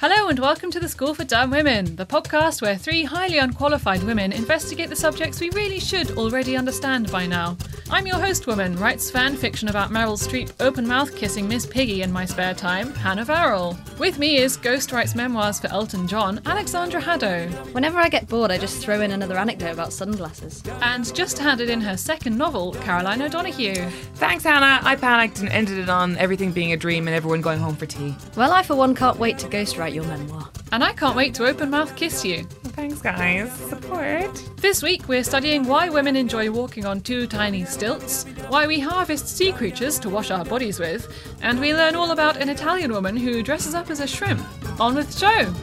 Hello and welcome to the School for Dumb Women, the podcast where three highly unqualified women investigate the subjects we really should already understand by now. I'm your host woman, writes fan fiction about Meryl Streep open mouth kissing Miss Piggy in my spare time, Hannah Varrell. With me is Ghost writes memoirs for Elton John, Alexandra Haddow. Whenever I get bored, I just throw in another anecdote about sunglasses. And just handed in her second novel, Caroline O'Donoghue. Thanks, Hannah. I panicked and ended it on everything being a dream and everyone going home for tea. Well, I for one can't wait to ghostwrite your memoir. And I can't wait to open mouth kiss you. Thanks, guys. Support. This week we're studying why women enjoy walking on two tiny stilts, why we harvest sea creatures to wash our bodies with, and we learn all about an Italian woman who dresses up as a shrimp. On with the show!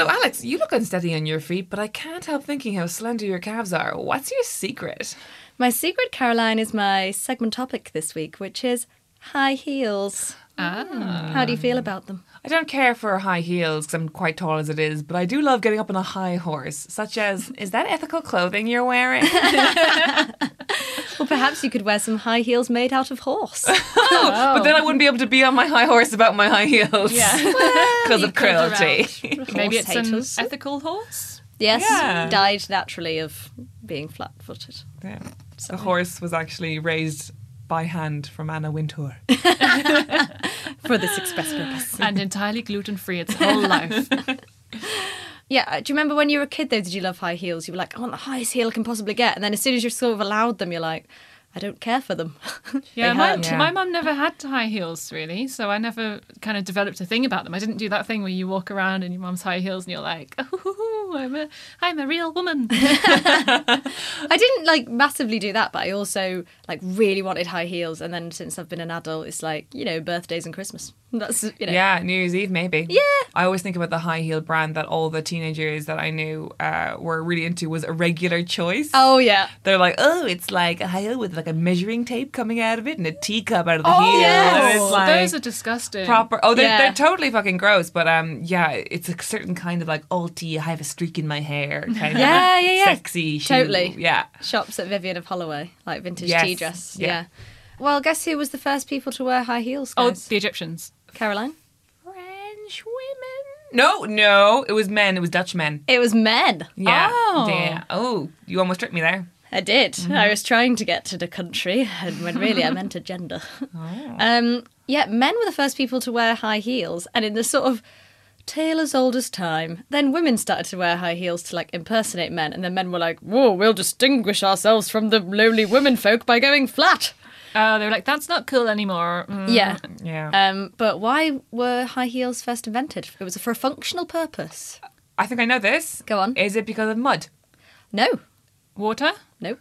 So, Alex, you look unsteady on your feet, but I can't help thinking how slender your calves are. What's your secret? My secret, Caroline, is my segment topic this week, which is high heels. Ah. How do you feel about them? I don't care for high heels because I'm quite tall as it is, but I do love getting up on a high horse, such as, is that ethical clothing you're wearing? Well, perhaps you could wear some high heels made out of horse. Oh! But then I wouldn't be able to be on my high horse about my high heels. Yeah. Because you of cruelty. Maybe Horse it's an ethical horse? Yes, Yeah. died naturally of being flat footed. Yeah. The horse was actually raised by hand from Anna Wintour. For this express purpose. and entirely gluten free its whole life. Yeah, uh, do you remember when you were a kid though? Did you love high heels? You were like, I want the highest heel I can possibly get. And then as soon as you're sort of allowed them, you're like, I don't care for them. Yeah, my. Yeah. my mum never had high heels really, so I never kind of developed a thing about them. I didn't do that thing where you walk around in your mum's high heels and you're like, oh, I'm a, I'm a real woman. I didn't like massively do that, but I also like really wanted high heels. And then since I've been an adult, it's like you know birthdays and Christmas. That's you know. Yeah, New Year's Eve, maybe. Yeah. I always think about the high heel brand that all the teenagers that I knew uh, were really into was Irregular Choice. Oh yeah. They're like, oh, it's like a high heel with like a measuring tape coming out of it and a teacup out of the Oh, heel. yes. It's like Those are disgusting. proper. Oh, they're, Yeah. they're totally fucking gross. But um, yeah, it's a certain kind of like alty. I have a streak in my hair, kind of Yeah, yeah, yeah. sexy. shoe. Totally. Yeah. Shops at Vivien of Holloway, like vintage Yes. tea dress. Yeah. Yeah. Well, guess who was the first people to wear high heels? Oh, the Egyptians. Caroline. French women. No, no, it was men. It was Dutch men. It was men. Yeah. Oh. Yeah. Oh, you almost tricked me there. I did. Mm-hmm. I was trying to get to the country, and when really I meant a gender. Oh. Um, yeah, men were the first people to wear high heels, and in the sort of tale as old as time, then women started to wear high heels to like impersonate men, and then men were like, "Whoa, we'll distinguish ourselves from the lowly women folk by going flat." Uh, they were like, that's not cool anymore. Mm. Yeah. Yeah. Um, but why were high heels first invented? It was for a functional purpose. I think I know this. Go on. Is it because of mud? No, Water? nope.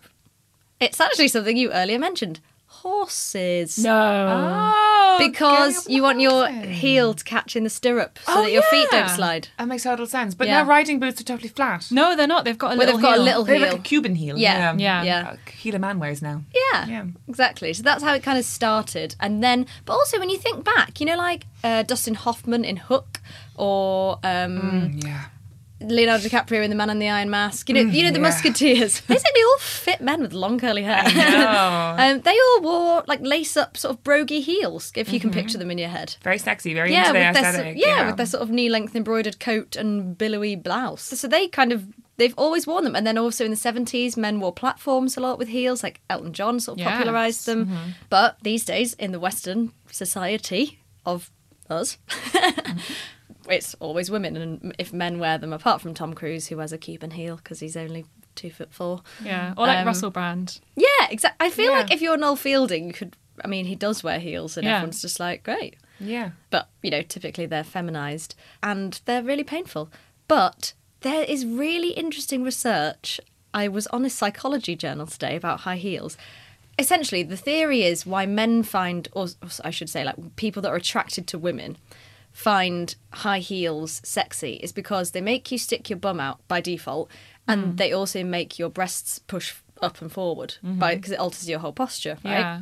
It's actually something you earlier mentioned. Horses. No. Oh, Because you want your heel to catch in the stirrup so that your feet don't slide. That makes total sense. But Yeah. now riding boots are totally flat. No, they're not. They've got a little. Well, little they've got a little heel. little They have heel. like a Cuban heel. Yeah. Yeah. Yeah. A heel a man wears now. Yeah, Yeah. exactly. So that's how it kind of started. And then, but also when you think back, you know, like uh, Dustin Hoffman in Hook or um, Yeah. Leonardo DiCaprio in The Man in the Iron Mask. You know, you know the mm, yeah. Musketeers. Basically, all fit men with long curly hair. um, they all wore like lace-up sort of brogy heels, if you can mm-hmm. picture them in your head. Very sexy, very Yeah, with their, aesthetic. so- yeah, with their sort of knee-length embroidered coat and billowy blouse. So they kind of they've always worn them. And then also in the 70s, men wore platforms a lot with heels, like Elton John sort of Yes. popularized them. Mm-hmm. But these days, in the Western society of us, mm-hmm. It's always women. And if men wear them, apart from Tom Cruise, who has a Cuban heel because he's only two foot four. Yeah, or like Um, Russell Brand. Yeah, exactly. I feel Yeah. like if you're Noel Fielding, you could. I mean, he does wear heels, and Yeah. everyone's just like, great. Yeah. But, you know, typically they're feminized and they're really painful. But there is really interesting research. I was on a psychology journal today about high heels. Essentially, the theory is why men find, or I should say, like people that are attracted to women find high heels sexy is because they make you stick your bum out by default and mm. they also make your breasts push up and forward mm-hmm. by because it alters your whole posture, right? Yeah,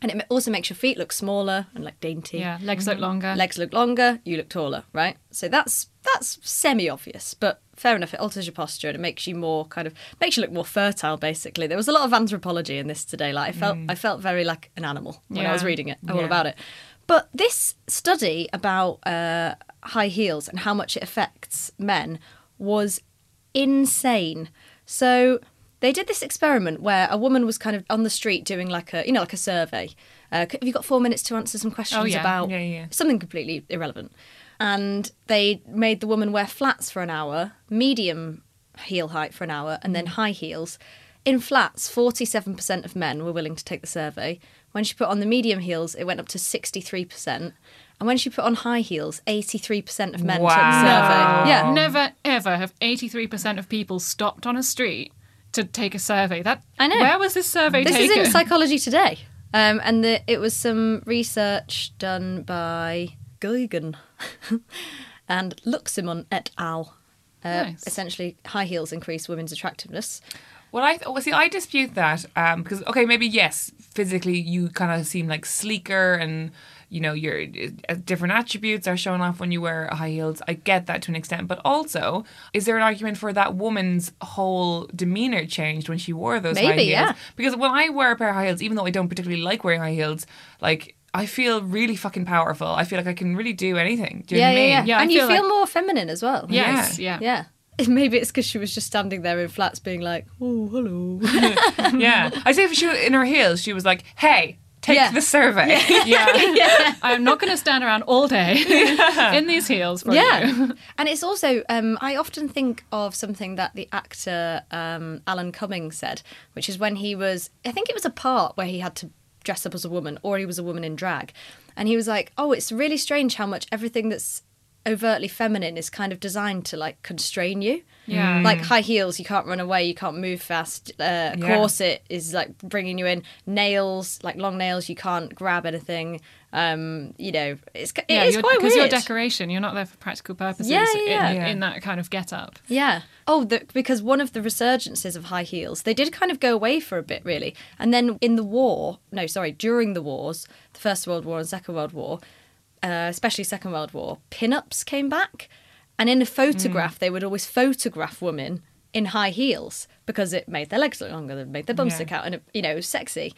And it also makes your feet look smaller and like dainty. yeah. Legs look mm-hmm. longer. Legs look longer, you look taller, right? So that's that's semi obvious, but fair enough. It alters your posture and it makes you more kind of makes you look more fertile. Basically, there was a lot of anthropology in this today. Like I felt mm. I felt very like an animal when I was reading it, all Yeah. about it. But this study about uh, high heels and how much it affects men was insane. So they did this experiment where a woman was kind of on the street doing like a you know like a survey. Uh, have you got four minutes to answer some questions Oh, yeah. about Yeah, yeah. something completely irrelevant? And they made the woman wear flats for an hour, medium heel height for an hour, and then high heels. In flats, 47% of men were willing to take the survey. When she put on the medium heels, it went up to 63%. And when she put on high heels, 83% of men took the Wow. survey. Yeah. Never ever have 83% of people stopped on a street to take a survey. That I know. Where was this survey taken? This taken? is in Psychology Today. Um, and the, it was some research done by Guéguen and Luximon et al. Uh, Nice. Essentially, high heels increase women's attractiveness. Well, I well, see. I dispute that um, because okay, maybe yes, physically you kind of seem like sleeker, and you know your uh, different attributes are showing off when you wear high heels. I get that to an extent, but also, is there an argument for that woman's whole demeanor changed when she wore those high Maybe, heels? yeah. Because when I wear a pair of high heels, even though I don't particularly like wearing high heels, like. I feel really fucking powerful. I feel like I can really do anything. Do you yeah, know what I yeah, mean? yeah, Yeah, I And you feel feel like- more feminine as well. Yes, yeah. Yeah. Maybe it's because she was just standing there in flats being like, oh, hello. yeah. I say if she was in her heels, she was like, "Hey, take Yeah. the survey." Yeah. I'm not going to stand around all day in these heels for yeah. you. and it's also, um, I often think of something that the actor um, Alan Cumming said, which is when he was, I think it was a part where he had to dress up as a woman or he was a woman in drag. And he was like, oh, it's really strange how much everything that's overtly feminine is kind of designed to like constrain you. Yeah. Like high heels, you can't run away, you can't move fast. Uh, Yeah. Corset is like bringing you in. Nails, like long nails, you can't grab anything. Um, you know, it's it yeah, is you're, quite because weird. you're decoration. You're not there for practical purposes Yeah, yeah, in, yeah. in that kind of get up. Yeah. Oh, the, because one of the resurgences of high heels, they did kind of go away for a bit, really. And then in the war, no, sorry, during the wars, the First World War and Second World War, uh, especially Second World War, pin-ups came back. And in a photograph, they would always photograph women in high heels because it made their legs look longer, it made their bum Yeah. stick out, and it, you know, it was sexy.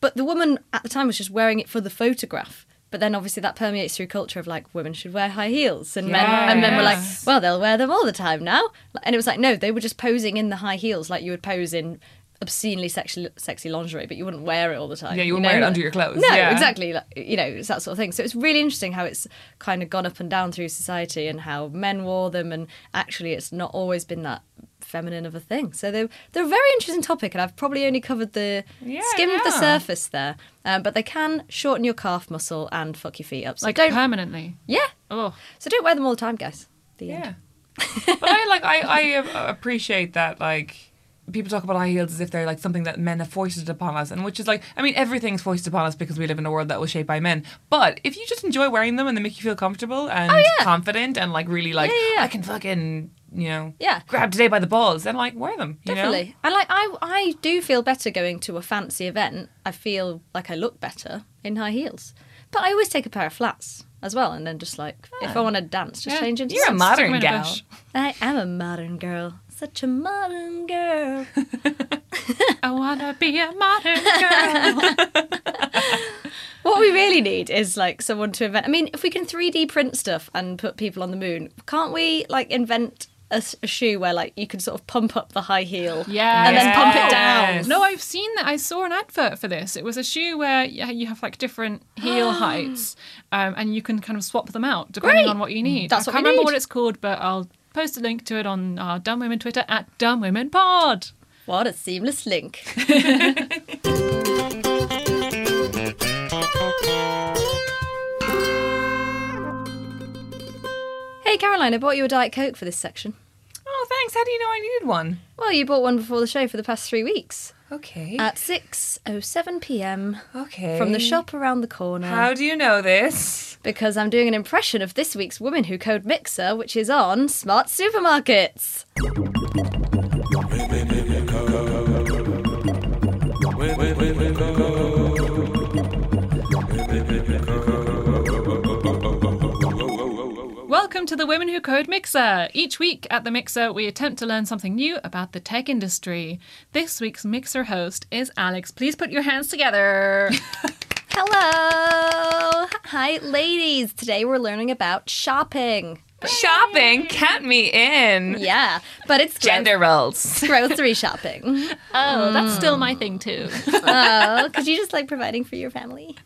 But the woman at the time was just wearing it for the photograph. But then obviously that permeates through culture of like women should wear high heels, and men and men were like, well, they'll wear them all the time now. And it was like, no, they were just posing in the high heels like you would pose in obscenely sexy, sexy lingerie, but you wouldn't wear it all the time. Yeah, you you wouldn't know? wear it under your clothes, No, yeah. exactly. Like, you know, it's that sort of thing. So it's really interesting how it's kind of gone up and down through society and how men wore them, and actually, it's not always been that feminine of a thing. So they're they're a very interesting topic, and I've probably only covered the Yeah, skimmed the surface there. Um, but they can shorten your calf muscle and fuck your feet up. So Like don't, permanently. yeah. Oh, So don't wear them all the time, guys. The. Yeah. but I like I I uh, appreciate that like people talk about high heels as if they're like something that men have foisted upon us and which is like I mean everything's foisted upon us because we live in a world that was shaped by men. But if you just enjoy wearing them and they make you feel comfortable and oh, confident and like really like Oh, Yeah, yeah, yeah. I can fucking you know Yeah. grab today by the balls then like wear them. You Definitely. Know? And like I I do feel better going to a fancy event. I feel like I look better in high heels. But I always take a pair of flats as well and then just like if I ah. want to dance, just Yeah. change into You're a modern Stick 'em in gal. I am a modern girl. Such a modern girl. I wanna be a modern girl. what we really need is like someone to invent I mean, if we can 3D print stuff and put people on the moon, can't we like invent a shoe where like you could sort of pump up the high heel, Yeah. and then pump it down. No, I've seen that. I saw an advert for this. It was a shoe where you have like different heel heights, um, and you can kind of swap them out depending Great. on what you need. That's I what can't remember need. what it's called, but I'll post a link to it on our Dumb Women Twitter at Dumb Women Pod. What a seamless link. hey Caroline, I bought you a Diet Coke for this section. Oh, thanks. How do you know I needed one? Well, you bought one before the show for the past three weeks. Okay. At 6.07 pm okay. from the shop around the corner. How do you know this? because I'm doing an impression of this week's Woman Who Code Mixer, which is on smart supermarkets. Welcome to the Women Who Code Mixer. Each week at the Mixer, we attempt to learn something new about the tech industry. This week's Mixer host is Alex. Please put your hands together. Hello! Hi, ladies. Today we're learning about shopping. Shopping, count me in. Yeah, but it's Gender roles. grocery shopping. oh, that's still my thing too. Oh, because you just like providing for your family.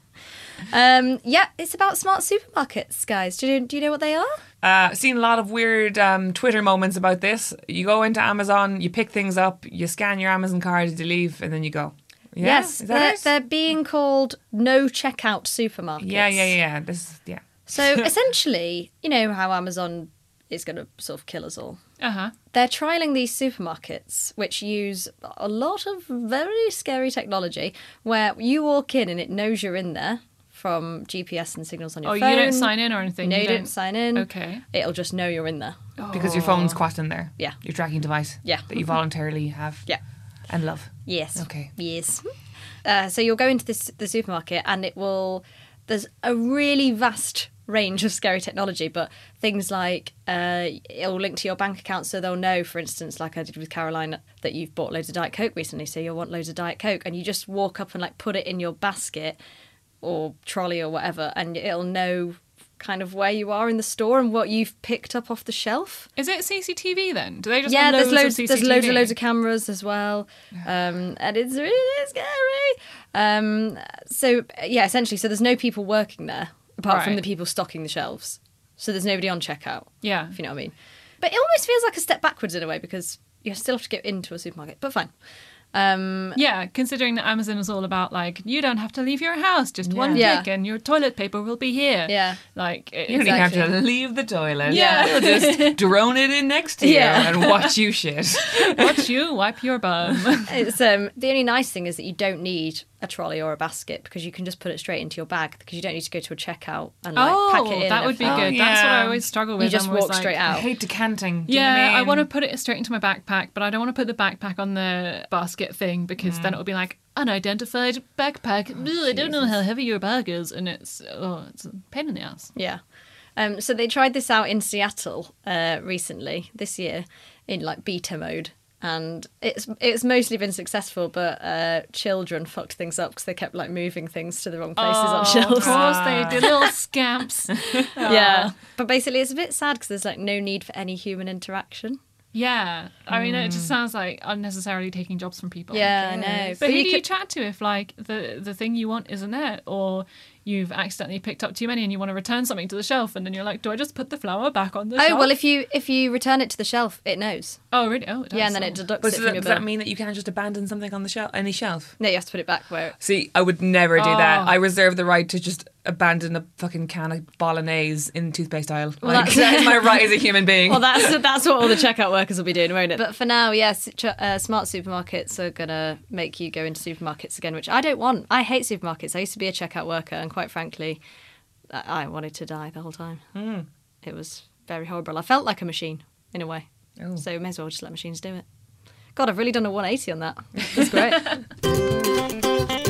Um, yeah, it's about smart supermarkets, guys. Do you, do you know what they are? Uh, seen a lot of weird um, Twitter moments about this. You go into Amazon, you pick things up, you scan your Amazon card to leave, and then you go. Yeah? yes, they're, they're being called no checkout supermarkets. Yeah, yeah, yeah. This, yeah. So essentially, you know how Amazon is going to sort of kill us all. Uh huh. They're trialing these supermarkets which use a lot of very scary technology where you walk in and it knows you're in there from GPS and signals on your phone. Oh, phone. you don't sign in or anything. No, you you don't sign in. Okay. It'll just know you're in there. Because your phone's quite in there. Yeah. Your tracking device. Yeah. That you voluntarily have. Yeah. And love. Yes. Okay. Yes. Uh, so you'll go into this the supermarket and it will. There's a really vast range of scary technology, but things like uh, it'll link to your bank account, so they'll know, for instance, like I did with Caroline, that you've bought loads of Diet Coke recently, so you'll want loads of Diet Coke, and you just walk up and like put it in your basket or trolley or whatever, and it'll know kind of where you are in the store and what you've picked up off the shelf. Is it CCTV then? Do they just yeah, have there's loads loads. of There's loads and loads of cameras as well, um, and it's really scary. Um, so yeah, essentially, so there's no people working there apart from the people stocking the shelves. So there's nobody on checkout. Yeah. if you know what I mean. But it almost feels like a step backwards in a way because you still have to get into a supermarket. But fine. Um, Yeah, considering that Amazon is all about like you don't have to leave your house, just one Yeah. click and your toilet paper will be here. Yeah. like it- You only have to leave the toilet. Yeah. We'll just drone it in next to you Yeah. and watch you shit. watch you wipe your bum. it's um, the only nice thing is that you don't need a trolley or a basket because you can just put it straight into your bag because you don't need to go to a checkout and like oh, pack it in. that would be everything. good. That's what I always struggle with. You just I'm always walk like, out. I hate decanting. Do you know Yeah, what I, I want to put it straight into my backpack, but I don't want to put the backpack on the basket thing because Mm. then it will be like unidentified backpack. Ugh, I don't know how heavy your bag is, and it's oh, it's a pain in the ass. Yeah. Um, so they tried this out in Seattle uh, recently this year in like beta mode, and it's it's mostly been successful. But uh, children fucked things up because they kept like moving things to the wrong places on shelves. Of course they did, little scamps. Yeah, but basically it's a bit sad because there's like no need for any human interaction. Yeah, I mean, it just mm. sounds like unnecessarily taking jobs from people. Yeah, I know. But, who you do you chat to if like the the thing you want isn't there, or you've accidentally picked up too many and you want to return something to the shelf, and then you're like, do I just put the flower back on the Oh shelf? well, if you if you return it to the shelf, it knows. oh really? Oh, it Yeah, and then it deducts But it does from that, your does that mean that you can't just abandon something on the shelf, any shelf? No, you have to put it back where. See, I would never do that. Oh. I reserve the right to just abandon a fucking can of bolognese in toothpaste aisle. Well, like, that's- that is my right as a human being. Well, that's that's what all the checkout workers will be doing, won't it? But for now, yes, ch- uh, smart supermarkets are gonna make you go into supermarkets again, which I don't want. I hate supermarkets. I used to be a checkout worker, and quite frankly, I, I wanted to die the whole time. It was very horrible. I felt like a machine in a way. Oh. So may as well just let machines do it. God, I've really done a 180 on that. That's great.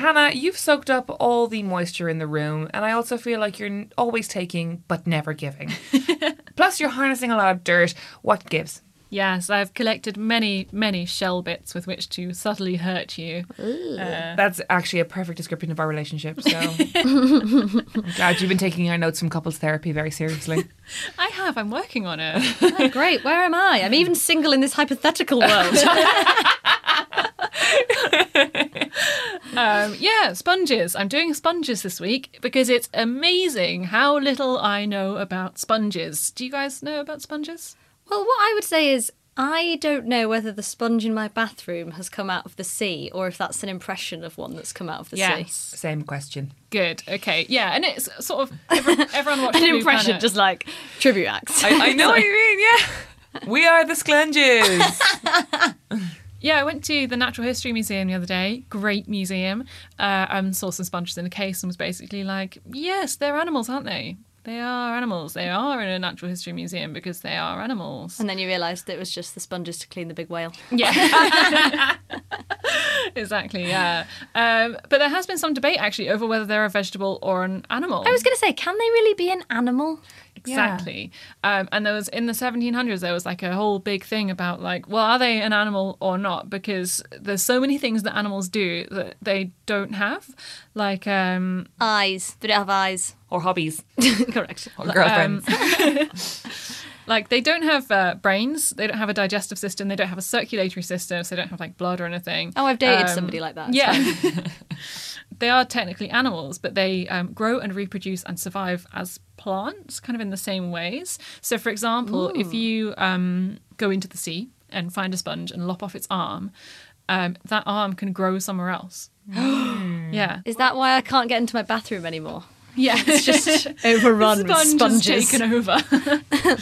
Hannah, you've soaked up all the moisture in the room, and I also feel like you're always taking but never giving. Plus, you're harnessing a lot of dirt. What gives? Yes, I've collected many, many shell bits with which to subtly hurt you. Uh, That's actually a perfect description of our relationship. So I'm glad you've been taking our notes from couples therapy very seriously. I have, I'm working on it. Oh, great. Where am I? I'm even single in this hypothetical world. Um, yeah, sponges. I'm doing sponges this week because it's amazing how little I know about sponges. Do you guys know about sponges? well, what I would say is I don't know whether the sponge in my bathroom has come out of the sea or if that's an impression of one that's come out of the sea. Same question. Good. Okay. Yeah, and it's sort of everyone, everyone watched An Blue impression, Planet. just like tribute acts. I, I know what you mean. Yeah, we are the Sclunges. Yeah, I went to the Natural History Museum the other day. Great museum. Uh, and saw some sponges in a case and was basically like, yes, they're animals, aren't they? They are animals. They are in a natural history museum because they are animals. and then you realised it was just the sponges to clean the big whale. Yeah. exactly, yeah. Um, but there has been some debate actually over whether they're a vegetable or an animal. I was going to say, can they really be an animal? Exactly. Um, and there was in the 1700s, there was like a whole big thing about like, well, are they an animal or not? Because there's so many things that animals do that they don't have. Like, um, Eyes. They don't have eyes. Or hobbies. Correct. Or girlfriends. like they don't have uh, brains, they don't have a digestive system, they don't have a circulatory system, so they don't have like blood or anything. Oh, I've dated Um, somebody like that. Yeah. they are technically animals, but they um, grow and reproduce and survive as plants, kind of in the same ways. So, for example, if you um, go into the sea and find a sponge and lop off its arm, um, that arm can grow somewhere else. yeah. Is that why I can't get into my bathroom anymore? Yeah. It's just overrun with sponge has sponges. taken over.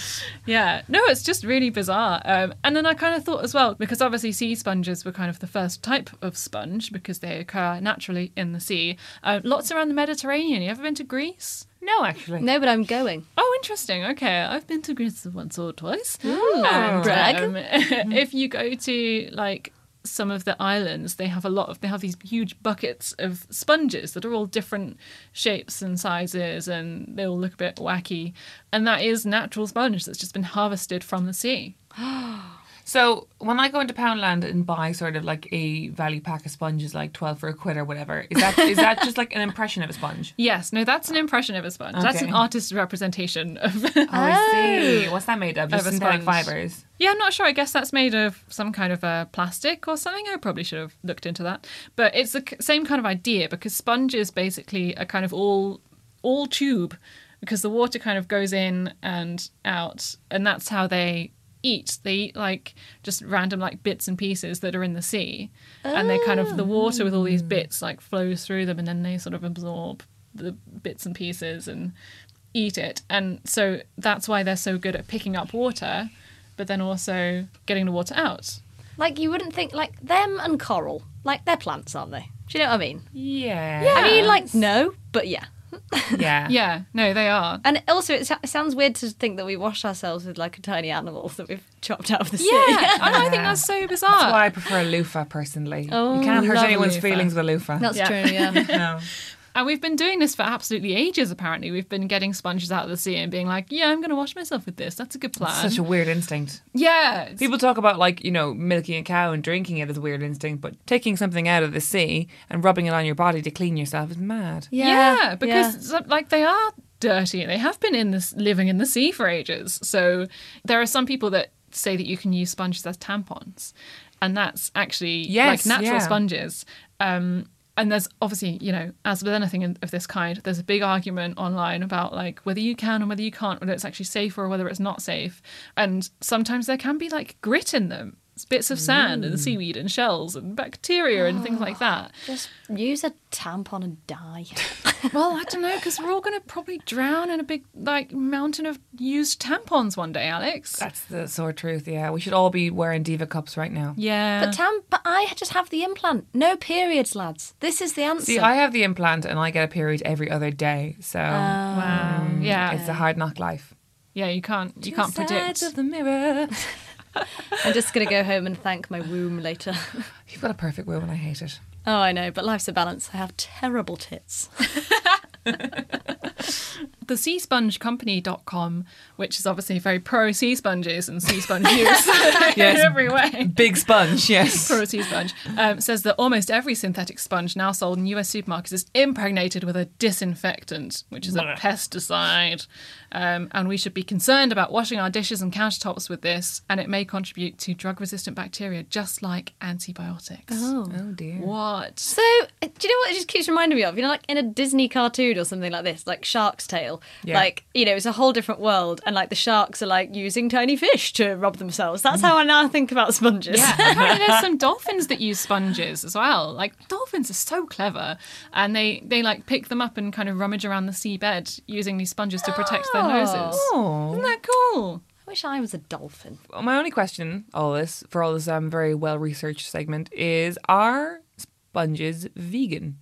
yeah, no, it's just really bizarre. Um, and then I kind of thought as well, because obviously sea sponges were kind of the first type of sponge because they occur naturally in the sea. Uh, lots around the Mediterranean. You ever been to Greece? No, actually. No, but I'm going. Oh, interesting. Okay, I've been to Greece once or twice. Ooh, And, brag. um, if you go to like some of the islands, they have a lot of they have these huge buckets of sponges that are all different shapes and sizes, and they all look a bit wacky. And that is natural sponge that's just been harvested from the sea. So when I go into Poundland and buy sort of like a value pack of sponges, like twelve for a quid or whatever, is that is that just like an impression of a sponge? Yes, no, that's an impression of a sponge. That's an artist's representation of. Oh, I see. What's that made of? Just Of a synthetic sponge. fibers. Yeah, I'm not sure. I guess that's made of some kind of uh, plastic or something. I probably should have looked into that. But it's the same kind of idea because sponges basically are kind of all all tube because the water kind of goes in and out, and that's how they eat. They eat like just random like bits and pieces that are in the sea, and they kind of the water with all these ah. bits like flows through them, and then they sort of absorb the bits and pieces and eat it. And so that's why they're so good at picking up water, but then also getting the water out. Like you wouldn't think like them and coral. Like they're plants, aren't they? Do you know what I mean? Yeah. I mean, like no, but yeah. Yeah. Yeah, no, they are. And also, it, it sounds weird to think that we wash ourselves with like a tiny animal that we've chopped out of the sea. Yeah, and I think that's so bizarre. That's why I prefer a loofah personally. Oh, you can't oh, hurt anyone's loofah. feelings with a loofah. That's Yeah. true. Yeah. no. And we've been doing this for absolutely ages, apparently. We've been getting sponges out of the sea and being like, yeah, I'm going to wash myself with this. That's a good plan. Such a weird instinct. yeah. People talk about like, you know, milking a cow and drinking it as a weird instinct, but taking something out of the sea and rubbing it on your body to clean yourself is mad. yeah, because so- like they are dirty. And they have been in this living in the sea for ages. So there are some people that say that you can use sponges as tampons, and that's actually Yes, like natural yeah. sponges. Um, and there's obviously, you know, as with anything of this kind, there's a big argument online about like whether you can and whether you can't, whether it's actually safe or whether it's not safe. And sometimes there can be like grit in them. It's bits of sand and mm. seaweed and shells and bacteria and things like that. Just use a tampon and die. Well, I don't know because we're all going to probably drown in a big like mountain of used tampons one day, Alex. That's the sore truth, yeah. We should all be wearing Diva cups right now. yeah, But tam, but I just have the implant. No periods, lads. This is the answer. See, I have the implant and I get a period every other day, so oh, mm, wow, yeah, it's a hard knock life. yeah. You can't you can't predict. Of the mirror. I'm just gonna go home and thank my womb later. You've got a perfect womb and I hate it. oh, I know, but life's a balance. I have terrible tits. the seaspongecompany.com, which is obviously very pro sea sponges and sea sponge use in every way. Big sponge, yes. Pro sea sponge um, says that almost every synthetic sponge now sold in US supermarkets is impregnated with a disinfectant, which is a pesticide. Um, and we should be concerned about washing our dishes and countertops with this, and it may contribute to drug resistant bacteria, just like antibiotics. Oh. Oh dear. What? So, uh, do you know what it just keeps reminding me of? You know, like in a Disney cartoon or something like this, like Shark's Tale. Yeah. Like, you know, it's a whole different world, and like the sharks are like using tiny fish to rub themselves. That's how I now think about sponges. Yeah, apparently there's some dolphins that use sponges as well. Like dolphins are so clever, and they they like pick them up and kind of rummage around the seabed using these sponges to protect their noses. Oh. Isn't that cool? I wish I was a dolphin. Well, My only question, all this for all this um, very well researched segment is: Are sponges vegan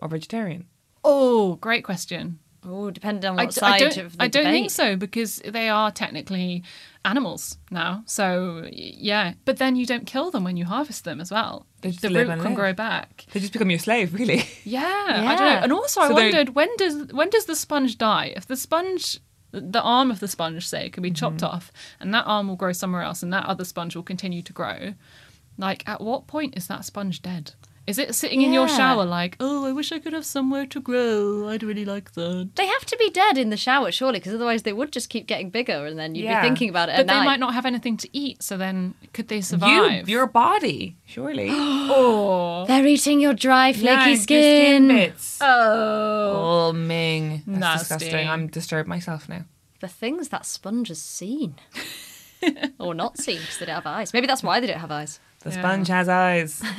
or vegetarian? Oh, great question. Oh, depending on I, what d- side I don't, of the I don't think so because they are technically animals now. So yeah, but then you don't kill them when you harvest them as well. They just the root can live. grow back. They just become your slave, really. Yeah, I don't know. And also, I So they're- wondered when does when does the sponge die? If the sponge, the arm of the sponge, say, can be chopped Mm-hmm. off, and that arm will grow somewhere else, and that other sponge will continue to grow. Like, at what point is that sponge dead? Is it sitting in your shower like, oh, I wish I could have somewhere to grow. I'd really like that. They have to be dead in the shower, surely, because otherwise they would just keep getting bigger, and then you'd Yeah. be thinking about it But at they night. might not have anything to eat, so then could they survive? You, your body, surely. oh, They're eating your dry, flaky Yeah, your skin. bits. oh, Oh, Ming. That's Nasty. disgusting. I'm disturbed myself now. The things that sponge has seen. or not seen, because they don't have eyes. Maybe that's why they don't have eyes. The Yeah. sponge has eyes.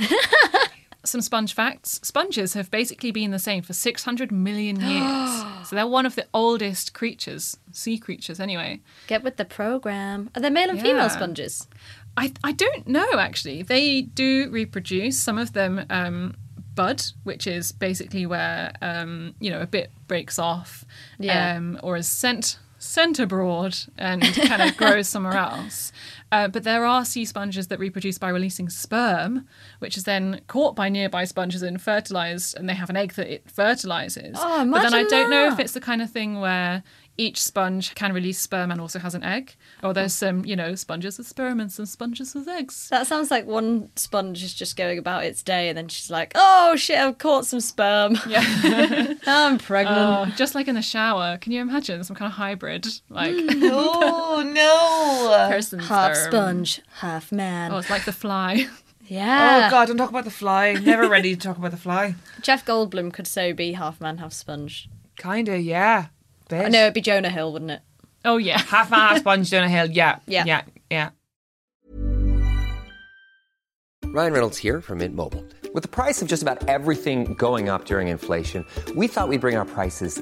some sponge facts. Sponges have basically been the same for 600 million years. so they're one of the oldest creatures, sea creatures anyway. Get with the program. Are they male and Yeah. female sponges? I, I don't know actually. They do reproduce. Some of them um, bud, which is basically where um, you know a bit breaks off, Yeah. um, or is sent sent abroad and kind of grows somewhere else. Uh, but there are sea sponges that reproduce by releasing sperm, which is then caught by nearby sponges and fertilized, and they have an egg that it fertilizes. Oh, but then I don't know if it's the kind of thing where each sponge can release sperm and also has an egg, or there's some, you know, sponges with sperm and some sponges with eggs. That sounds like one sponge is just going about its day and then she's like, oh shit, I've caught some sperm. Yeah. I'm pregnant. Oh, just like in the shower. Can you imagine some kind of hybrid, like oh, no. person half sperm? sponge, half man. Oh, it's like the fly. yeah. Oh, God, don't talk about the fly. Never ready to talk about the fly. Jeff Goldblum could so be half man, half sponge. Kinda, yeah. Bit. No, it'd be Jonah Hill, wouldn't it? Oh yeah. Half man, half sponge down a hill. Yeah. Yeah. Yeah. Yeah. Ryan Reynolds here from Mint Mobile. With the price of just about everything going up during inflation, we thought we'd bring our prices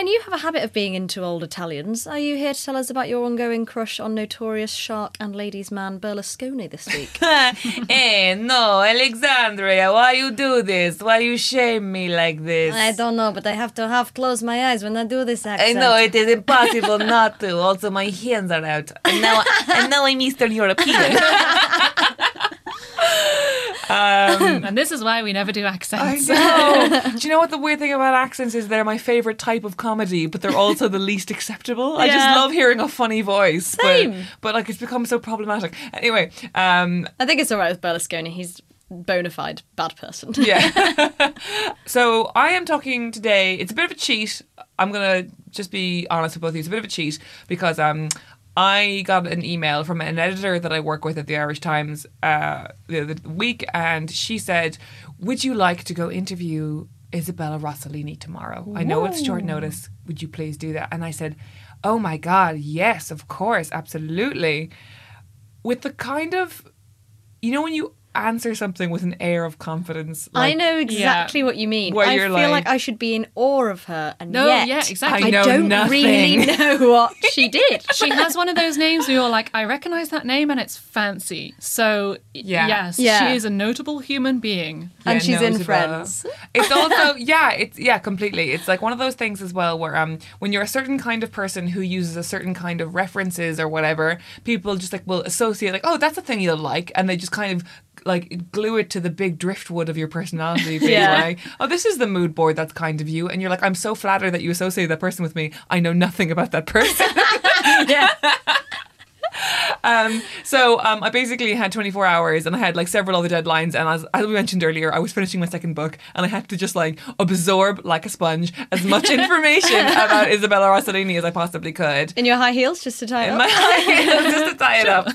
Caroline, you have a habit of being into old Italians. Are you here to tell us about your ongoing crush on notorious shark and ladies' man Berlusconi this week? eh, no, Alexandria, why you do this? Why you shame me like this? I don't know, but I have to half close my eyes when I do this accent. I know it is impossible not to. Also, my hands are out, and now, and now I'm Eastern European. um, And this is why we never do I accents. know. do you know what the weird thing about accents is? They're my favorite type of comedy, but they're also the least acceptable. I just love hearing a funny voice, Same. but but like it's become so problematic. Anyway, um, I think it's all right with Berlusconi. He's bona fide bad person. Yeah. so I am talking today. It's a bit of a cheat. I'm gonna just be honest with both of you. It's a bit of a cheat because um I got an email from an editor that I work with at the Irish Times uh, the other week, and she said, "Would you like to go interview Isabella Rossellini tomorrow? I know it's short notice. Would you please do that?" And I said, "Oh my God, yes, of course, absolutely." With the kind of, you know, when you answer something with an air of confidence, I know exactly what you mean. Where I you're feel like- like, I should be in awe of her, and No, yet yeah, exactly. I I don't really know what she did. She has one of those names where you're like, I recognize that name and it's fancy. So, Yeah. yes, Yeah. she is a notable human being. and she's no, in Isabella. Friends. It's also yeah, it's yeah, completely. It's like one of those things as well where um when you're a certain kind of person who uses a certain kind of references or whatever, people just like will associate like, oh, that's a thing you'll like, and they just kind of like glue it to the big driftwood of your personality being Yeah. like, oh, this is the mood board that's kind of you, and you're like, I'm so flattered that you associate that person with me. I know nothing about that person. Um, so um, I basically had 24 hours and I had like several other deadlines. And as, as we mentioned earlier, I was finishing my second book and I had to just like absorb like a sponge as much information about Isabella Rossellini as I possibly could. In your high heels, just to tie it In up. my high heels, just to tie it up.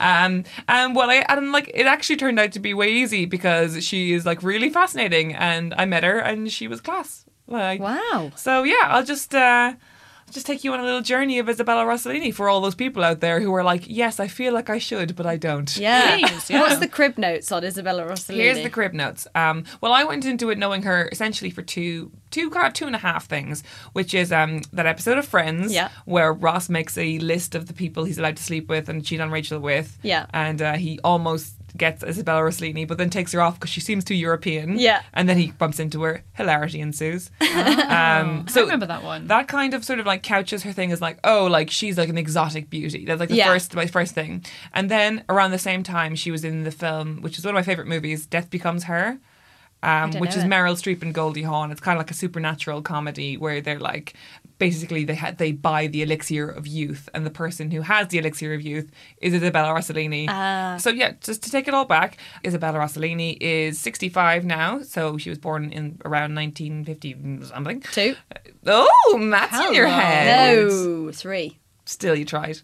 Um, and well, I and like it actually turned out to be way easy because she is like really fascinating, and I met her and she was class. Like Wow. So yeah, I'll just uh, just take you on a little journey of Isabella Rossellini for all those people out there who are like, yes, I feel like I should, but I don't. Yeah. Please, yeah. What's the crib notes on Isabella Rossellini? Here's the crib notes. Um, well, I went into it knowing her essentially for two, two, kind of two and a half things, which is um, that episode of Friends, Yeah. where Ross makes a list of the people he's allowed to sleep with and cheat on Rachel with, Yeah. and uh, he almost gets Isabella Rossellini, but then takes her off because she seems too European, Yeah. and then he bumps into her. Hilarity ensues. um, so I remember that one. That kind of sort of like couches her thing as like, oh, like she's like an exotic beauty. That's like the Yeah. first my first thing. And then around the same time, she was in the film, which is one of my favorite movies, Death Becomes Her. Um, which is it. Meryl Streep and Goldie Hawn. It's kind of like a supernatural comedy where they're like, basically they ha- they buy the elixir of youth, and the person who has the elixir of youth is Isabella Rossellini. Ah. So yeah, just to take it all back, Isabella Rossellini is 65 now, so she was born in around 1950 something. Two. Oh, maths in your head. No, three. Still, you tried.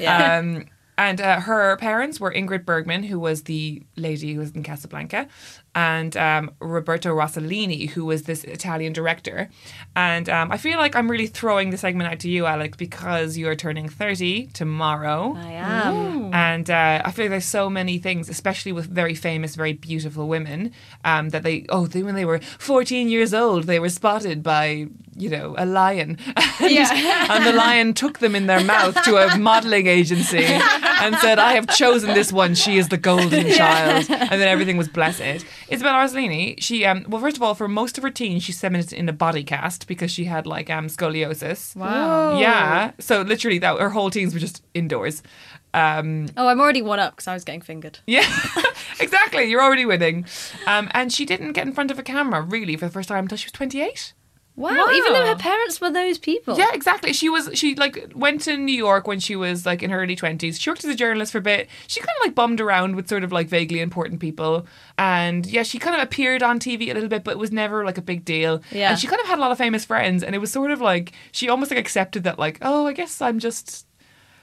Yeah. Um, and uh, her parents were Ingrid Bergman, who was the lady who was in Casablanca, and um, Roberto Rossellini, who was this Italian director. And um, I feel like I'm really throwing the segment out to you, Alex, because you're turning 30 tomorrow. I am. And uh, I feel like there's so many things, especially with very famous, very beautiful women, um, that they, oh, they, when they were 14 years old, they were spotted by, you know, a lion. and, and the lion took them in their mouth to a modeling agency and said, I have chosen this one. She is the golden child. And then everything was blessed. Isabella Rossellini, she, um, well, first of all, for most of her teens, she spent in a body cast because she had like um, scoliosis. Wow. Yeah. So literally, that her whole teens were just indoors. Um, Oh, I'm already one up because I was getting fingered. yeah, exactly. You're already winning. Um, and she didn't get in front of a camera really for the first time until she was 28. Wow, even though her parents were those people. Yeah, exactly. She was she like went to New York when she was like in her early twenties. She worked as a journalist for a bit. She kind of like bummed around with sort of like vaguely important people, and yeah, she kind of appeared on TV a little bit, but it was never like a big deal. Yeah. and she kind of had a lot of famous friends, and it was sort of like she almost like accepted that like oh I guess I'm just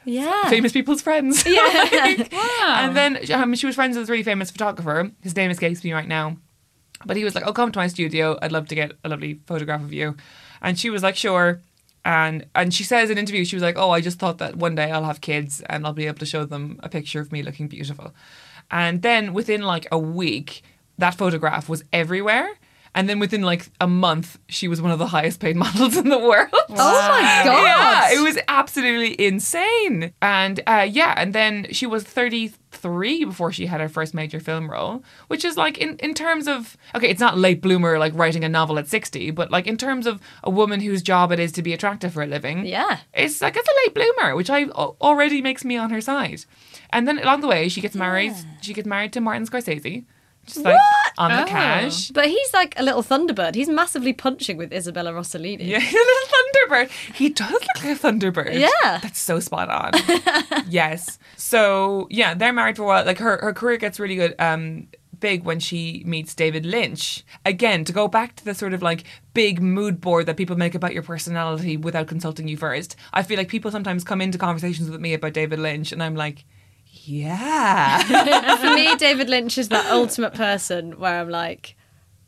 Yeah. famous people's friends. Yeah. And then um, she was friends with a really famous photographer. His name escapes me right now. But he was like, Oh, come to my studio. I'd love to get a lovely photograph of you. And she was like, Sure. And and she says in an interview, she was like, Oh, I just thought that one day I'll have kids and I'll be able to show them a picture of me looking beautiful. And then within like a week, that photograph was everywhere. And then within like a month, she was one of the highest paid models in the world. Oh my god! Yeah, it was absolutely insane. And uh, yeah, and then she was 33 before she had her first major film role, which is like in, in terms of, okay, it's not late bloomer like writing a novel at 60, but like in terms of a woman whose job it is to be attractive for a living. Yeah. It's like, it's a late bloomer, which I already makes me on her side. And then along the way, she gets married. She gets married to Martin Scorsese. Just like on the Oh. cash. But he's like a little Thunderbird. He's massively punching with Isabella Rossellini. Yeah, he's a little Thunderbird. He does look like a Thunderbird. Yeah. That's so spot on. yes. So yeah, they're married for a while. Like her, her career gets really good. Um, big when she meets David Lynch. Again, to go back to the sort of like big mood board that people make about your personality without consulting you first. I feel like people sometimes come into conversations with me about David Lynch, and I'm like, yeah. For me, David Lynch is that ultimate person where I'm like,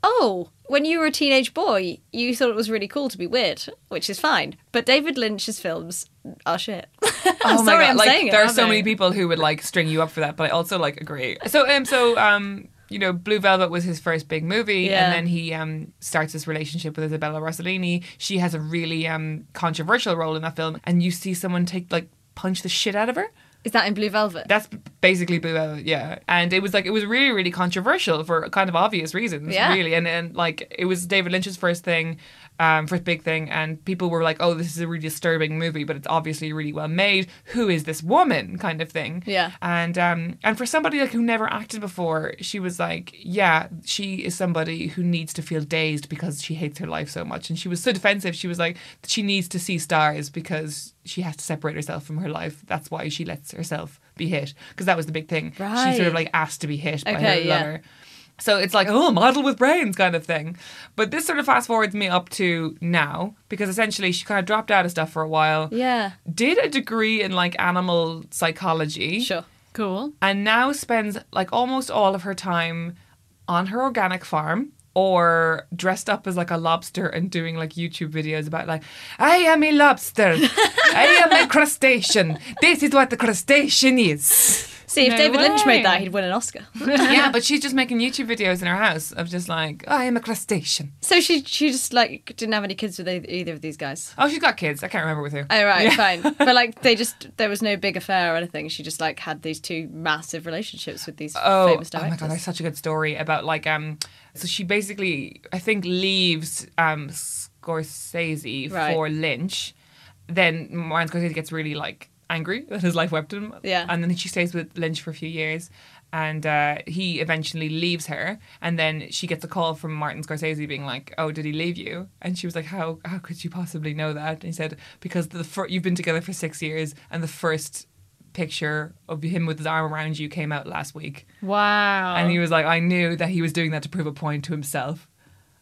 oh, when you were a teenage boy, you thought it was really cool to be weird, which is fine. But David Lynch's films are shit. I'm oh my sorry, god! I'm like saying it. there are so they? many people who would like string you up for that, but I also like agree. So um, so um, you know, Blue Velvet was his first big movie, Yeah. and then he um starts this relationship with Isabella Rossellini. She has a really um controversial role in that film, and you see someone take like punch the shit out of her. Is that in Blue Velvet? That's basically Blue Velvet, yeah. And it was like it was really, really controversial for kind of obvious reasons, Yeah. really. And and like it was David Lynch's first thing, um, first big thing, and people were like, "Oh, this is a really disturbing movie, but it's obviously really well made. Who is this woman?" kind of thing. Yeah. And um, and for somebody like who never acted before, she was like, "Yeah, she is somebody who needs to feel dazed because she hates her life so much." And she was so defensive. She was like, she needs to see stars because she has to separate herself from her life. That's why she lets herself be hit because that was the big thing. She sort of like asked to be hit by Okay, her yeah. lover. So it's like, oh, model with brains kind of thing. But this sort of fast forwards me up to now because essentially she kind of dropped out of stuff for a while. Yeah. Did a degree in like animal psychology. Sure. Cool. And now spends like almost all of her time on her organic farm or dressed up as like a lobster and doing like YouTube videos about like I am a lobster. I am a crustacean. This is what the crustacean is. See, if No David Lynch made that, he'd win an Oscar. yeah, but she's just making YouTube videos in her house of just like, I am a crustacean. so she she just like didn't have any kids with either of these guys. Oh, she's got kids. I can't remember with who. Oh right, fine. But like they just there was no big affair or anything. She just like had these two massive relationships with these Oh, famous oh my god, that's such a good story about like um. So she basically, I think, leaves um Scorsese Right. for Lynch. Then Martin Scorsese gets really like angry that his life wept him. Yeah. And then she stays with Lynch for a few years. And uh, he eventually leaves her, and then she gets a call from Martin Scorsese being like, "Oh, did he leave you?" And she was like, "How how could you possibly know that?" And he said, "Because the fir- you've been together for six years, and the first picture of him with his arm around you came out last week." Wow. And he was like, I knew that he was doing that to prove a point to himself.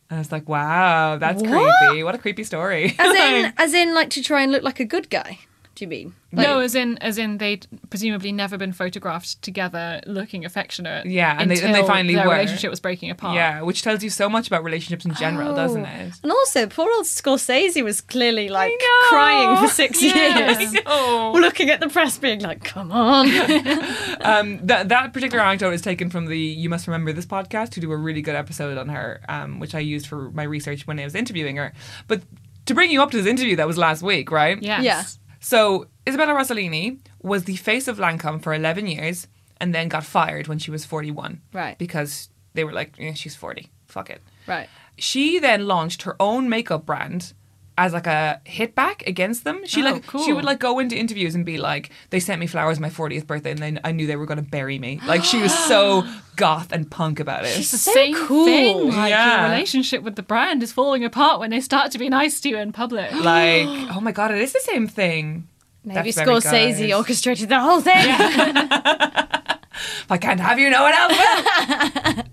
And I was like, wow, that's What? creepy. What a creepy story. As in, as in, like to try and look like a good guy. Do you mean? Like, no, as in, as in, they'd presumably never been photographed together, looking affectionate. Yeah, and they- and they finally their were. relationship was breaking apart. yeah, which tells you so much about relationships in general, doesn't Oh. it? And also, poor old Scorsese was clearly like crying for six Yeah, years, I know. looking at the press, being like, "Come on." Um, that that particular anecdote is taken from the You Must Remember This podcast, who do a really good episode on her, um, which I used for my research when I was interviewing her. But to bring you up to this interview that was last week, right? Yes. Yeah. So Isabella Rossellini was the face of Lancome for 11 years and then got fired when she was 41. Right. Because they were like, yeah, she's 40. Fuck it. right. She then launched her own makeup brand as like a hit back against them. She Oh, like cool. she would like go into interviews and be like, they sent me flowers my 40th birthday and then I knew they were going to bury me. Like she was so goth and punk about it. It's the So same cool. thing. Like Yeah. your relationship with the brand is falling apart when they start to be nice to you in public. like, oh my god, it is the same thing. Maybe That's very Scorsese orchestrated the whole thing. if I can't have you, no one else will.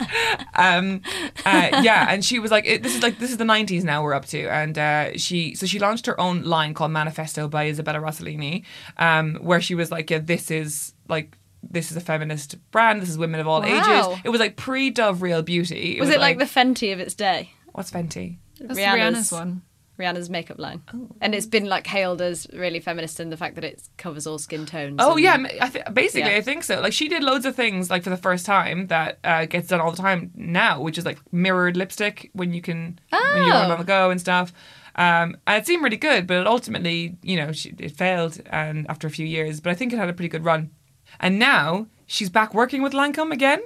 um, uh, yeah, and she was like, it, "This is like this is the '90s now we're up to," and uh, she so she launched her own line called Manifesto by Isabella Rossellini, um, where she was like, "Yeah, this is like." This is a feminist brand. This is women of all Wow. ages. It was like pre Dove Real Beauty. was it like, the Fenty of its day? what's Fenty? That's Rihanna's. Rihanna's one. Rihanna's makeup line, Oh. and it's been like hailed as really feminist in the fact that it covers all skin tones. Oh and- yeah, I th- basically Yeah. I think so. Like she did loads of things like for the first time that uh, gets done all the time now, which is like mirrored lipstick when you can when you run Oh. on the go and stuff. Um, and it seemed really good, but it ultimately, you know, she, it failed and after a few years. But I think it had a pretty good run. And now she's back working with Lancome again.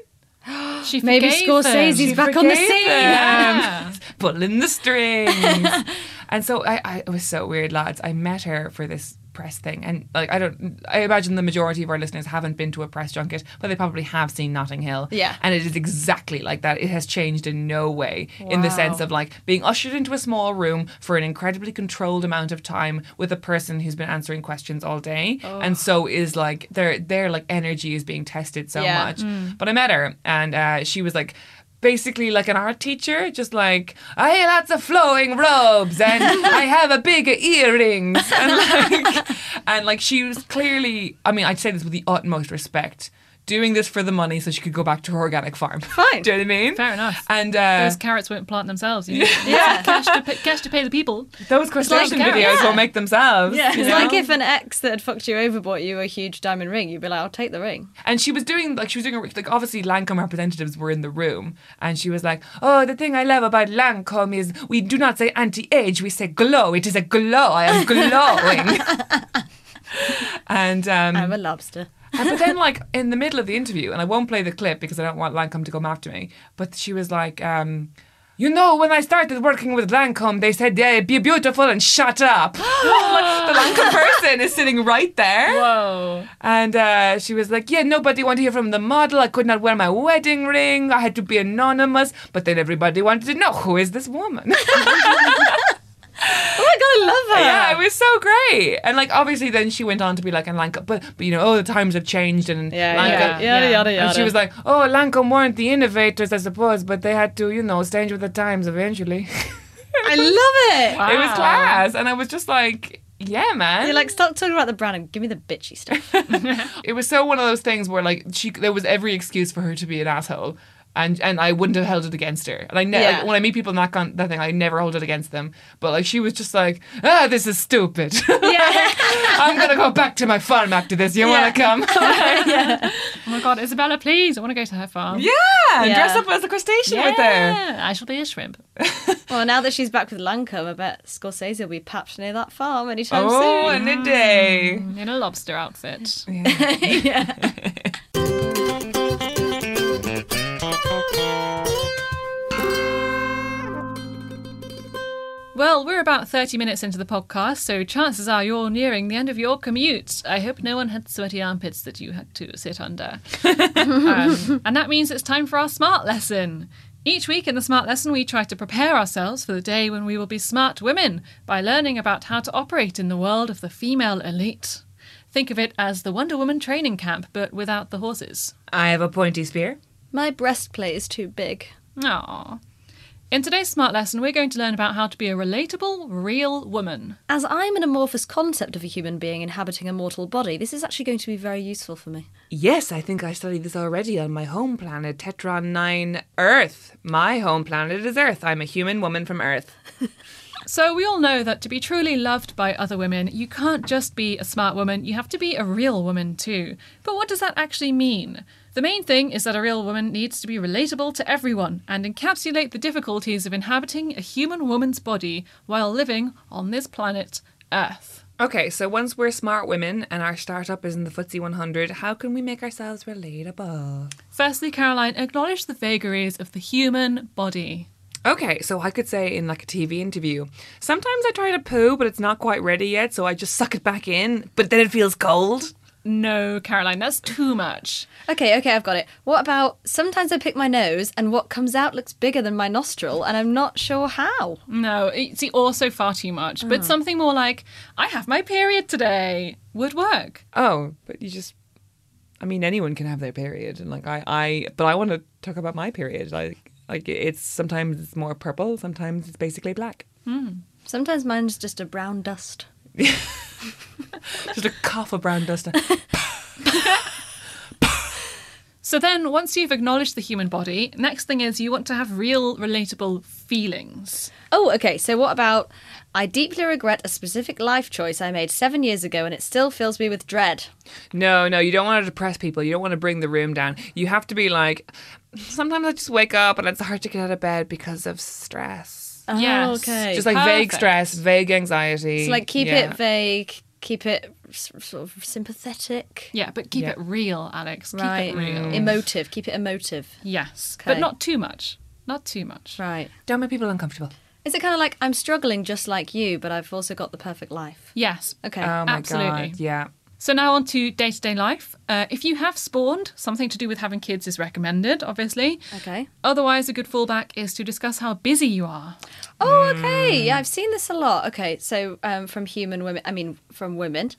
She Maybe forgave Scorsese's them. back on the scene. them. pulling the strings. and so I, I, it was so weird, lads. I met her for this press thing, and like I don't, I imagine the majority of our listeners haven't been to a press junket, but they probably have seen Notting Hill. Yeah. and it is exactly like that. It has changed in no way in the sense of like being ushered into a small room for an incredibly controlled amount of time with a person who's been answering questions all day, and so is like their their like energy is being tested so Yeah. much. But I met her, and uh, she was like basically like an art teacher, just like I have lots of flowing robes and I have a big earrings and like and like she was clearly I mean I'd say this with the utmost respect. Doing this for the money so she could go back to her organic farm. Fine. Do you know what I mean? Fair enough. And uh, Those carrots won't plant themselves. You need Yeah. cash, to pay, cash to pay the people. those crustacean like- videos yeah. will make themselves. Yeah, it's know? like if an ex that had fucked you over bought you a huge diamond ring, you'd be like, "I'll take the ring." And she was doing like she was doing a- like obviously Lancome representatives were in the room, and she was like, "Oh, the thing I love about Lancome is we do not say anti-age, we say glow. It is a glow. I am glowing." and um, I'm a lobster. And- but then, like in the middle of the interview, and I won't play the clip because I don't want Lancome to come after me. But she was like, um, "You know, when I started working with Lancome, they said, yeah, be beautiful and shut up.' like, the Lancome person is sitting right there. Whoa. And uh, she was like, Yeah, nobody wanted to hear from the model. I could not wear my wedding ring. I had to be anonymous. But then everybody wanted to know who is this woman? Oh my god, I love her. yeah, it was so great. And like, obviously, then she went on to be like, and Lancome, but, but you know, oh, the times have changed. And Yeah, Lancome, yeah, yada, yada, yada. And she was like, Oh, Lancome weren't the innovators, I suppose, but they had to, you know, change with the times eventually. I love it. it was class. And I was just like, Yeah, man. You're like, stop talking about the brand and give me the bitchy stuff. it was so one of those things where like she there was every excuse for her to be an asshole and and I wouldn't have held it against her and I ne- Yeah. like, when I meet people in that con- that thing I never hold it against them but like she was just like ah this is stupid yeah. I'm gonna go back to my farm after this you wanna come yeah. Oh my god, Isabella, please. I want to go to her farm. yeah, Yeah. dress up as a crustacean with her Yeah, I shall be a shrimp. Well, now that she's back with Lancome, I bet Scorsese will be papped near that farm anytime oh soon. in a day In a lobster outfit. Well, we're about 30 minutes into the podcast, so chances are you're nearing the end of your commute. I hope no one had sweaty armpits that you had to sit under. Um, and that means it's time for our smart lesson. Each week in the smart lesson, we try to prepare ourselves for the day when we will be smart women by learning about how to operate in the world of the female elite. Think of it as the Wonder Woman training camp, but without the horses. I have a pointy spear My breastplate is too big. Aww. In today's smart lesson, we're going to learn about how to be a relatable, real woman. As I'm an amorphous concept of a human being inhabiting a mortal body, this is actually going to be very useful for me. Yes, I think I studied this already on my home planet, Tetron 9 Earth. My home planet is Earth. I'm a human woman from Earth. So, we all know that to be truly loved by other women, you can't just be a smart woman, you have to be a real woman too. But what does that actually mean? The main thing is that a real woman needs to be relatable to everyone and encapsulate the difficulties of inhabiting a human woman's body while living on this planet, Earth. Okay, so once we're smart women and our startup is in the FTSE 100, how can we make ourselves relatable? Firstly, Caroline, acknowledge the vagaries of the human body. Okay, so I could say in like a TV interview, sometimes I try to poo, but it's not quite ready yet, so I just suck it back in, but then it feels cold. No, Caroline, that's too much. Okay, okay, I've got it. What about sometimes I pick my nose and what comes out looks bigger than my nostril and I'm not sure how? No, it's also far too much. But mm. something more like, I have my period today would work. Oh, but you just I mean anyone can have their period and like I I but I want to talk about my period. Like like it's sometimes it's more purple, sometimes it's basically black. Hmm. Sometimes mine's just a brown dust. Just a cough of brown dust. So then, once you've acknowledged the human body, next thing is you want to have real, relatable feelings. Oh, okay. So what about I deeply regret a specific life choice I made seven years ago and it still fills me with dread. No, no, you don't want to depress people. You don't want to bring the room down. You have to be like, sometimes I just wake up and it's hard to get out of bed because of stress. Oh, yes. Oh, okay. Just like vague stress, vague anxiety. So like keep Yeah. it vague, keep it sort of sympathetic. Yeah, but keep Yeah. it real, Alex. Keep Right. it real. Mm. Emotive. Keep it emotive. Yes, Okay. but not too much. Not too much. Right. Don't make people uncomfortable. Is it kind of like I'm struggling just like you, but I've also got the perfect life? Yes. Okay. Oh my Absolutely. god. Yeah. So now on to day to day life. Uh, if you have spawned, something to do with having kids is recommended, obviously. okay. Otherwise, a good fallback is to discuss how busy you are. Oh, okay. Yeah, I've seen this a lot. Okay, so um, from human women, I mean, from women.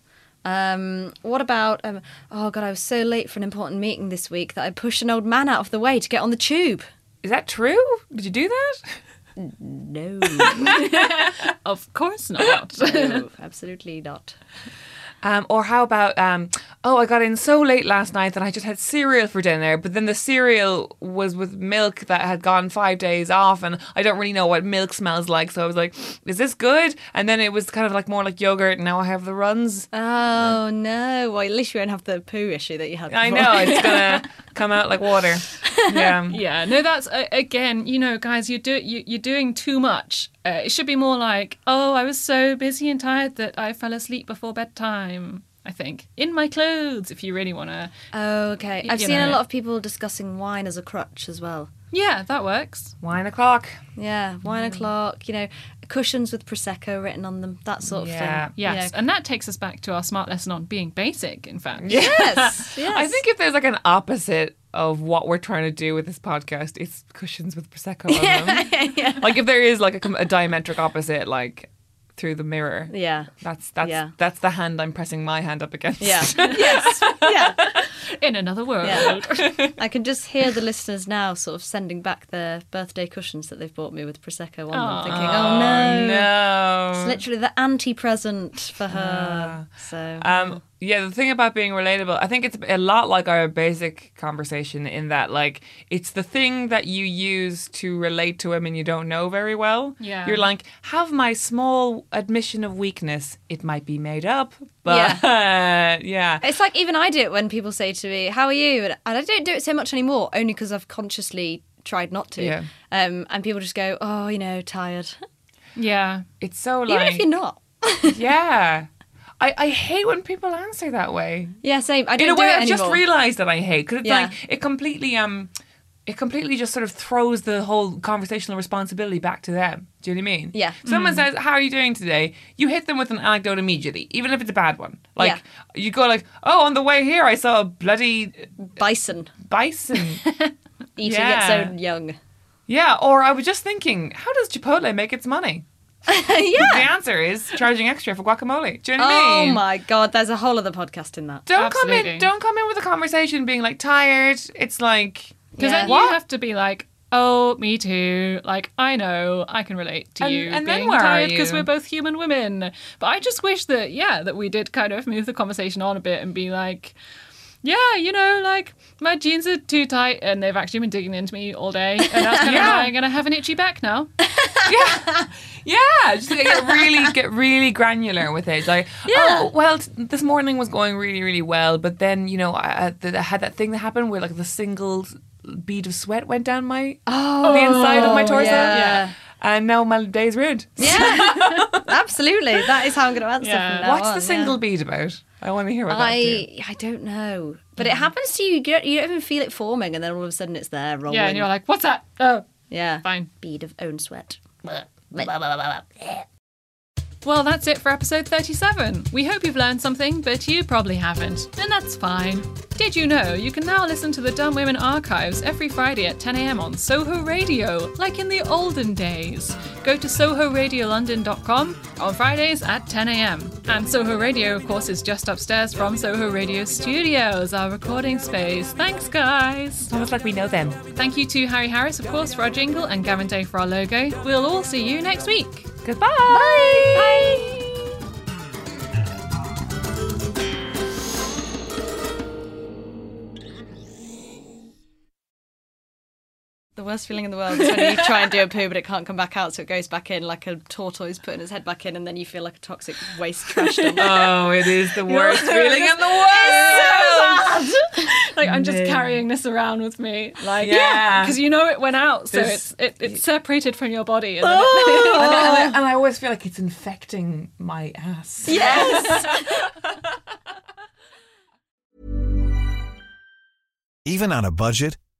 Um, what about? Um, oh God, I was so late for an important meeting this week that I pushed an old man out of the way to get on the tube. Is that true? Did you do that? No, Of course not. no, absolutely not. Um, or how about, um, oh, I got in so late last night that I just had cereal for dinner, but then the cereal was with milk that had gone five days off, and I don't really know what milk smells like. So I was like, is this good? And then it was kind of like more like yogurt, and now I have the runs. Oh no! Well, at least you won't have the poo issue that you had. I know, it's gonna come out like water. Yeah. yeah, no, that's uh, again, you know, guys, you do you, you're doing too much. Uh, it should be more like, oh, I was so busy and tired that I fell asleep before bedtime. I think in my clothes, if you really want to. Oh, okay. I've you seen a lot of people discussing wine as a crutch as well. Yeah, that works. Wine o'clock. Yeah, wine o'clock. You know, cushions with prosecco written on them. That sort of thing. Yeah. thing. Yes, You know. and that takes us back to our smart lesson on being basic. In fact, Yes. yes. I think if there's like an opposite of what we're trying to do with this podcast, it's cushions with prosecco on them. Like if there is like a, a diametric opposite, like through the mirror. Yeah. That's that's Yeah. that's the hand I'm pressing my hand up against. Yeah. yes. Yeah. in another world. Yeah. I can just hear the listeners now sort of sending back their birthday cushions that they've bought me with prosecco on them, thinking, "Oh no, no. it's literally the anti-present for her." so Um, yeah, the thing about being relatable, I think it's a lot like our basic conversation in that, like, it's the thing that you use to relate to women you don't know very well. Yeah. You're like, have my small admission of weakness. It might be made up, but yeah. It's like even I do it when people say to me, "How are you?" and I don't do it so much anymore, only because I've consciously tried not to. Yeah. Um, and people just go, "Oh, you know, tired," Yeah. It's so like, even if you're not. yeah. I, I hate when people answer that way. Yeah, same. I don't in a way, I've just realised that I hate because it's Yeah. like it completely um, it completely just sort of throws the whole conversational responsibility back to them. Do you know what I mean? Yeah. Someone says, "How are you doing today?" You hit them with an anecdote immediately, even if it's a bad one. Like Yeah. you go like, "Oh, on the way here, I saw a bloody Bison bison." eating Yeah. its own young. yeah. Or I was just thinking, how does Chipotle make its money? yeah. The answer is charging extra for guacamole. Do you know what Oh I mean? Oh my god, there's a whole other podcast in that. Don't come in. Don't come in with a conversation being like tired. It's like Because Yeah. then What? you have to be like, oh, me too. Like, I know, I can relate to And- you and then being where are tired because we're both human women. But I just wish that, yeah, that we did kind of move the conversation on a bit and be like, yeah, you know, like my jeans are too tight and they've actually been digging into me all day, and that's kind of Yeah. annoying. And I have an itchy back now. Yeah, Yeah. just like, get really get really granular with it. Like, oh, well, t- this morning was going really, really well, but then you know, I, I, th- I had that thing that happened where like the single bead of sweat went down my Oh, the inside of my oh, torso. yeah. And now my day's ruined. Yeah, absolutely. That is how I'm going to answer Yeah. What's on, the yeah. single bead about? I want to hear about that. Too. I I don't know, but it happens to you. You don't, you don't even feel it forming, and then all of a sudden it's there rolling. Yeah, and you're like, what's that? Oh, yeah, fine. bead of own sweat. Well, that's it for episode 37. We hope you've learned something, but you probably haven't, and that's fine. Did you know you can now listen to the Dumb Women archives every Friday at 10am on Soho Radio, like in the olden days? Go to sohoradiolondon.com on Fridays at 10am. And Soho Radio, of course, is just upstairs from Soho Radio Studios, our recording space. Thanks, guys. Almost like we know them. Thank you to Harry Harris, of course, for our jingle, and Gavin Day for our logo. We'll all see you next week. Goodbye. Bye. The worst feeling in the world is when you try and do a poo but it can't come back out, so it goes back in like a tortoise putting its head back in, and then you feel like a toxic waste trash dump. Oh, it is the worst feeling in the world. So like I'm just Man. carrying this around with me, like Yeah. because you know it went out, so There's- it's it, it's separated from your body. And then oh. and, it, I, and I always feel like it's infecting my ass. Yes. Even on a budget,